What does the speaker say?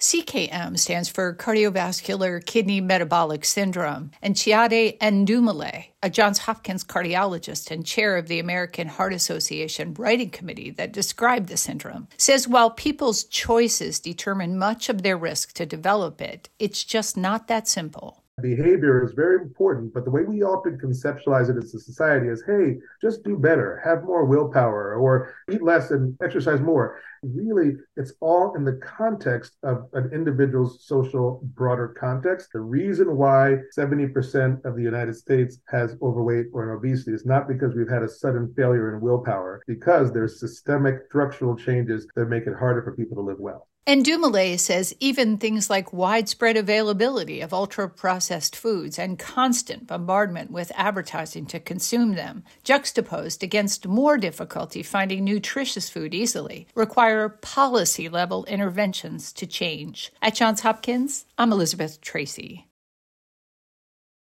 CKM stands for cardiovascular kidney metabolic syndrome, and Chiadi Ndumele, a Johns Hopkins cardiologist and chair of the American Heart Association writing committee that described the syndrome, says while people's choices determine much of their risk to develop it, it's just not that simple behavior is very important, but the way we often conceptualize it as a society is, hey, just do better, have more willpower, or eat less and exercise more. Really, it's all in the context of an individual's social broader context. The reason why 70% of the United States has overweight or obesity is not because we've had a sudden failure in willpower, because there's systemic structural changes that make it harder for people to live well. Ndumele says even things like widespread availability of ultra processed foods and constant bombardment with advertising to consume them, juxtaposed against more difficulty finding nutritious food easily, require policy level interventions to change. At Johns Hopkins, I'm Elizabeth Tracey.